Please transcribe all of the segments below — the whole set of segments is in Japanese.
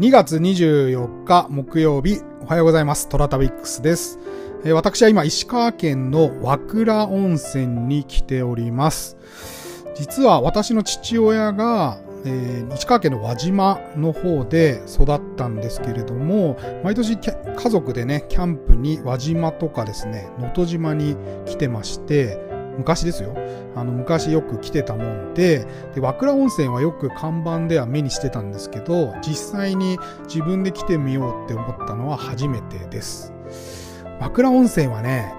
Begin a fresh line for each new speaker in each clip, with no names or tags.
2月24日木曜日、おはようございます。トラタビックスです。えー私は今、石川県の和倉温泉に来ております。実は私の父親が、えー石川県の輪島の方で育ったんですけれども、毎年家族でね、キャンプに輪島とかですね、能登島に来てまして、昔ですよ。あの、昔よく来てたもんで、で、和倉温泉はよく看板では目にしてたんですけど、実際に自分で来てみようって思ったのは初めてです。和倉温泉はね、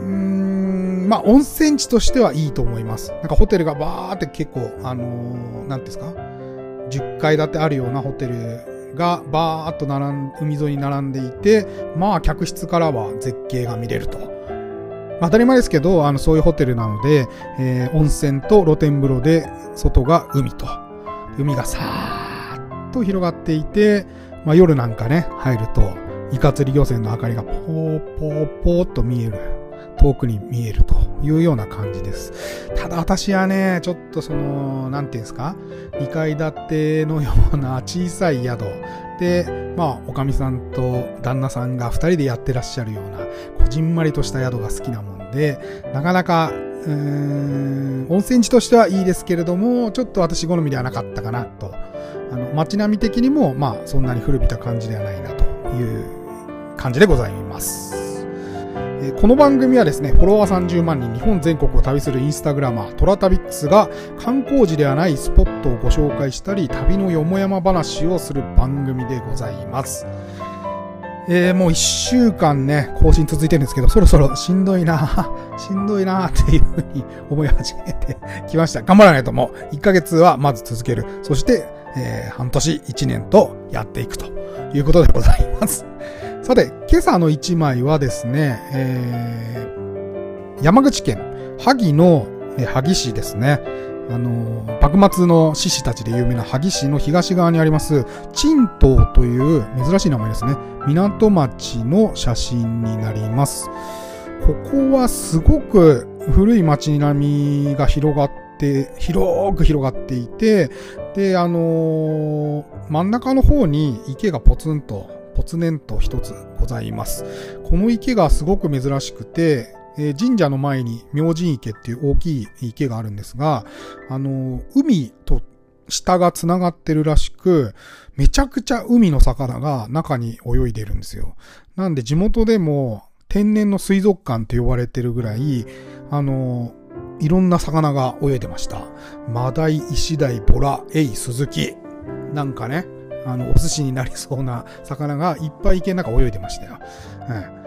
うーん、まあ、温泉地としてはいいと思います。なんかホテルがバーって結構、あのーなんですか ?10 階建てあるようなホテルがバーっと並ん、海沿いに並んでいて、まあ、客室からは絶景が見れると。当たり前ですけど、あの、そういうホテルなので、えー温泉と露天風呂で、外が海と。海がさーっと広がっていて、まあ夜なんかね、入ると、イカ釣り漁船の明かりがポーポーポーっと見える。遠くに見えるというような感じです。ただ私はね、ちょっとその、なんていうんですか ?2 階建てのような小さい宿で、まあ、おかみさんと旦那さんが2人でやってらっしゃるような、こじんまりとした宿が好きなもんで、なかなか、うーん、温泉地としてはいいですけれども、ちょっと私好みではなかったかなと。あの、街並み的にも、まあ、そんなに古びた感じではないなという感じでございます。えこの番組はですね、フォロワー30万人、日本全国を旅するインスタグラマー、トラタビックスが観光地ではないスポットをご紹介したり、旅のよもやま話をする番組でございます。えーもう一週間ね、更新続いてるんですけど、そろそろしんどいな しんどいなっていうふうに思い始めてきました。頑張らないともう、1ヶ月はまず続ける。そして、えー半年、1年とやっていくということでございます。さて、今朝の一枚はですね、えー山口県萩の、萩市ですね。あの幕末の志士たちで有名な萩市の東側にあります、陳島という珍しい名前ですね。港町の写真になります。ここはすごく古い町並みが広がって、広く広がっていて、で、あの真ん中の方に池がポツンと、ポツネンと一つございます。この池がすごく珍しくて、え神社の前に明神池っていう大きい池があるんですが、あの海と下が繋がってるらしく、めちゃくちゃ海の魚が中に泳いでるんですよ。なんで地元でも天然の水族館って呼ばれてるぐらい、あのいろんな魚が泳いでました。マダイ、イシダイ、ボラ、エイ、スズキ。なんかね、あの、お寿司になりそうな魚がいっぱい池の中泳いでましたよ。うん。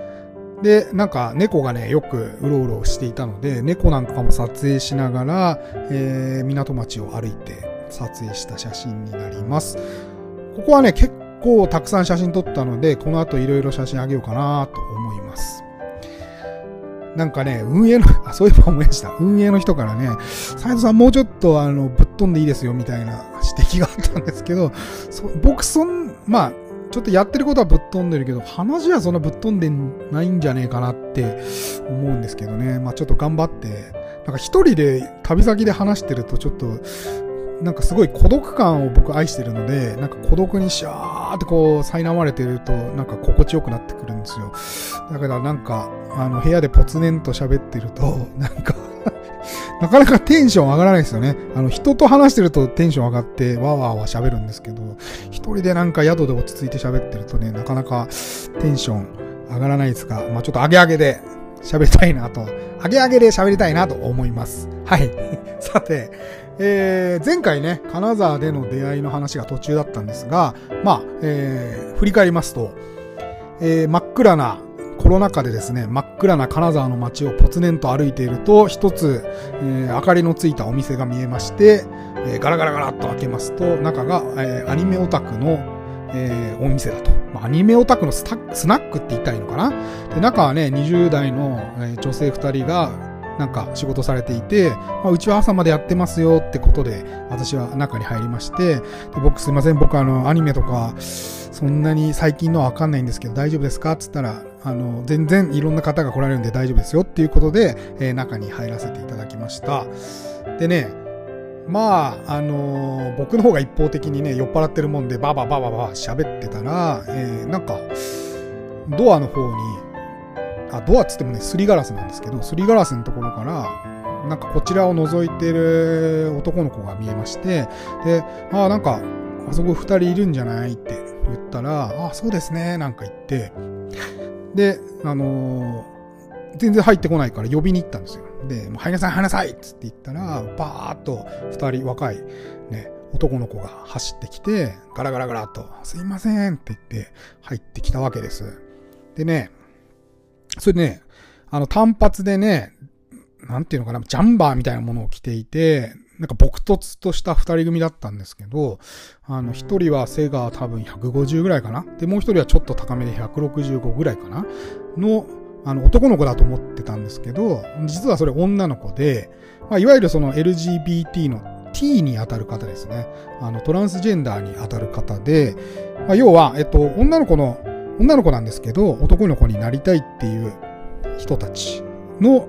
で、なんか猫がね、よくうろうろしていたので、猫なんかも撮影しながら、えー港町を歩いて撮影した写真になります。ここはね、結構たくさん写真撮ったので、この後いろいろ写真あげようかなと思います。なんかね、運営の、あ、そういえば思い出した。運営の人からね、斉藤さんもうちょっとあの、ぶっ飛んでいいですよ、みたいな指摘があったんですけど、僕そん、まあ、ちょっとやってることはぶっ飛んでるけど、話はそんなぶっ飛んでないんじゃねえかなって思うんですけどね。まあちょっと頑張って、なんか一人で旅先で話してるとちょっと、なんかすごい孤独感を僕愛してるので、なんか孤独にシャーってこう、苛まれてると、なんか心地よくなってくるんですよ。だからなんか、あの、部屋でポツネンと喋ってると、なんか、なかなかテンション上がらないですよね。あの、人と話してるとテンション上がって、わーわーわー喋るんですけど、一人でなんか宿で落ち着いて喋ってるとね、なかなかテンション上がらないですが、まあちょっと上げ上げで喋りたいなと、上げ上げで喋りたいなと思います。はい。さて、えー、前回ね、金沢での出会いの話が途中だったんですが、まあ、えー、振り返りますと、えー、真っ暗な、コロナ禍でですね、真っ暗な金沢の街をポツネンと歩いていると、一つ、えー明かりのついたお店が見えまして、えーガラガラガラっと開けますと、中が、えーアニメオタクの、えーお店だと。まあ、アニメオタクのススナックって言ったいのかな？で、中はね、20代の、え女性2人が、なんか仕事されていて、まあ、うちは朝までやってますよってことで、私は中に入りまして、で僕すいません、僕あの、アニメとか、そんなに最近のはわかんないんですけど大丈夫ですか？っつったら、あの、全然いろんな方が来られるんで大丈夫ですよっていうことで、えー中に入らせていただきました。でね、まあ、あのー、僕の方が一方的にね、酔っ払ってるもんで、ババババババ喋ってたら、えー、なんか、ドアの方に、あ、ドアっつってもね、すりガラスなんですけど、すりガラスのところから、なんかこちらを覗いてる男の子が見えまして、で、あ、なんか、あそこ二人いるんじゃないって言ったら、あ、そうですね、なんか言って、で、あのー全然入ってこないから呼びに行ったんですよ。で、もう入りなさい、入りなさいっつって言ったら、バーっと二人若いね、男の子が走ってきて、ガラガラガラっと、すいませんって言って入ってきたわけです。でね、それね、あの単発でね、なんていうのかな、ジャンバーみたいなものを着ていて、なんか僕突とした二人組だったんですけど、あの、一人は背が多分150ぐらいかな。で、もう一人はちょっと高めで165ぐらいかな。の、あの、男の子だと思ってたんですけど、実はそれ女の子で、まあ、いわゆるその LGBT の T に当たる方ですね。あの、トランスジェンダーに当たる方で、まあ、要は、えっと、女の子の、女の子なんですけど、男の子になりたいっていう人たちの、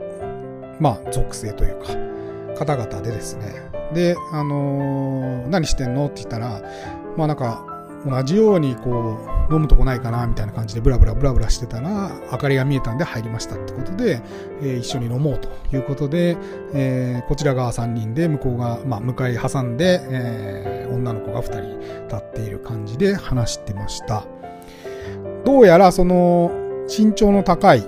まあ、属性というか、方々でですね。で、あのー、何してんのって言ったら、まあなんか、同じようにこう、飲むとこないかなみたいな感じでブラブラブラブラしてたら、明かりが見えたんで入りましたってことで、えー、一緒に飲もうということで、えー、こちら側3人で向こうが、まあ、向かい挟んで、えー、女の子が2人立っている感じで話してました。どうやらその、身長の高い、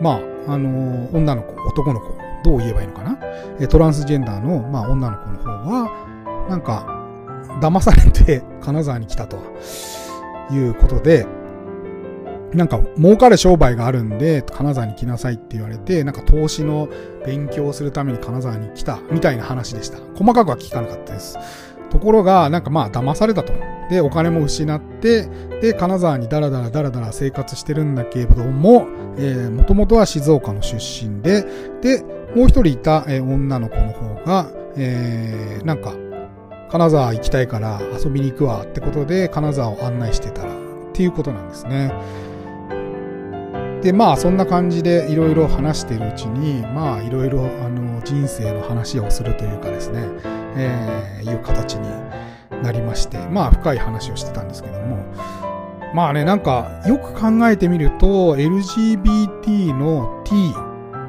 まあ、あの女の子、男の子、どう言えばいいのかな？トランスジェンダーの、まあ、女の子の方は、なんか、騙されて金沢に来たということで、なんか儲かる商売があるんで、金沢に来なさいって言われて、なんか投資の勉強をするために金沢に来たみたいな話でした。細かくは聞かなかったです。ところが、なんかまあ騙されたと。で、お金も失って、で、金沢にダラダラダラダラ生活してるんだけれども、えー、もともとは静岡の出身で、で、もう一人いた、えー、女の子の方が、えー、なんか、金沢行きたいから遊びに行くわってことで金沢を案内してたらっていうことなんですね。で、まあそんな感じでいろいろ話しているうちに、まあいろいろあの人生の話をするというかですね、えー、いう形になりまして、まあ深い話をしてたんですけども、まあね、なんかよく考えてみると LGBT の T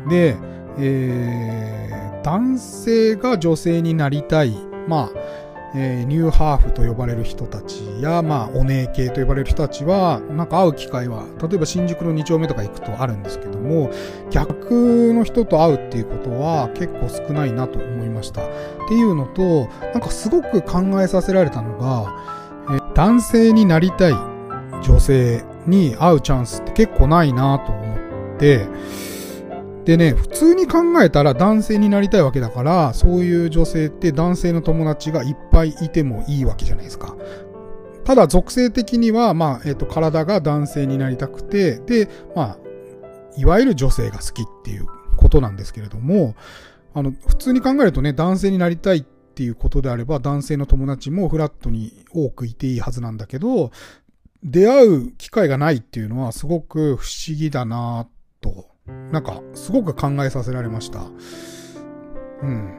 で、えー、男性が女性になりたい、まあえー、ニューハーフと呼ばれる人たちや、まあ、お姉系と呼ばれる人たちは、なんか会う機会は、例えば新宿の2丁目とか行くとあるんですけども、逆の人と会うっていうことは結構少ないなと思いました。っていうのと、なんかすごく考えさせられたのが、えー、男性になりたい女性に会うチャンスって結構ないなと思って、でね、普通に考えたら男性になりたいわけだから、そういう女性って男性の友達がいっぱいいてもいいわけじゃないですか。ただ属性的には、まあ、えっ、ー、と、体が男性になりたくて、で、まあ、いわゆる女性が好きっていうことなんですけれども、あの、普通に考えるとね、男性になりたいっていうことであれば、男性の友達もフラットに多くいていいはずなんだけど、出会う機会がないっていうのはすごく不思議だなとなんか、すごく考えさせられました。うん。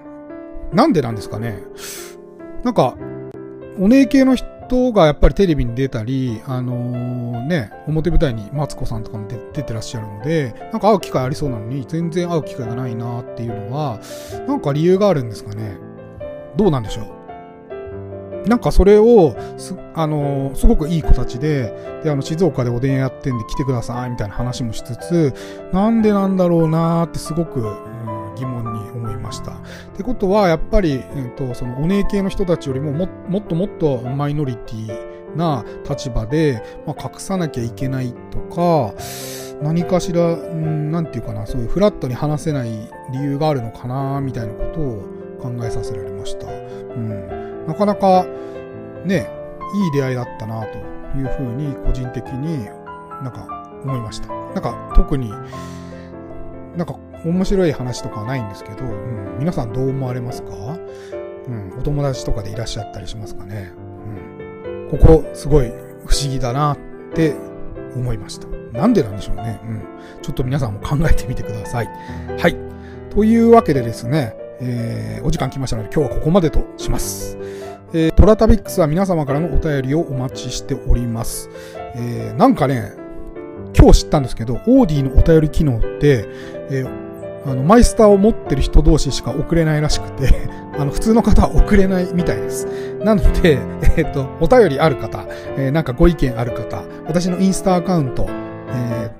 なんでなんですかね。なんか、お姉系の人がやっぱりテレビに出たり、あのー、ね、表舞台にマツコさんとかも出てらっしゃるので、なんか会う機会ありそうなのに、全然会う機会がないなっていうのは、なんか理由があるんですかね。どうなんでしょう。なんかそれをす、あの、すごくいい子たちで、で、あの、静岡でおでんやってんで来てください、みたいな話もしつつ、なんでなんだろうなーってすごく、うん、疑問に思いました。ってことは、やっぱり、えっ、と、その、お姉系の人たちよりもも、もっともっとマイノリティな立場で、まあ、隠さなきゃいけないとか、何かしら、うん、なんていうかな、そういうフラットに話せない理由があるのかな、みたいなことを考えさせられました。うん。なかなかね、いい出会いだったなというふうに個人的になんか思いました。なんか特になんか面白い話とかはないんですけど、うん、皆さんどう思われますか？うん、お友達とかでいらっしゃったりしますかね？うん。ここすごい不思議だなって思いました。なんでなんでしょうね？うん。ちょっと皆さんも考えてみてください。はい。というわけでですね、えー、お時間来ましたので今日はここまでとします。えー、トラタビックスは皆様からのお便りをお待ちしております。えー、なんかね、今日知ったんですけど、オーディのお便り機能って、えー、あの、マイスターを持ってる人同士しか送れないらしくて あの、普通の方は送れないみたいです。なので、えっ、と、お便りある方、えー、なんかご意見ある方、私のインスタアカウント、え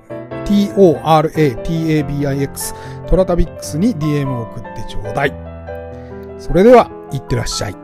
ー、toratabix トラタビックスに DM を送ってちょうだい。それでは、いってらっしゃい。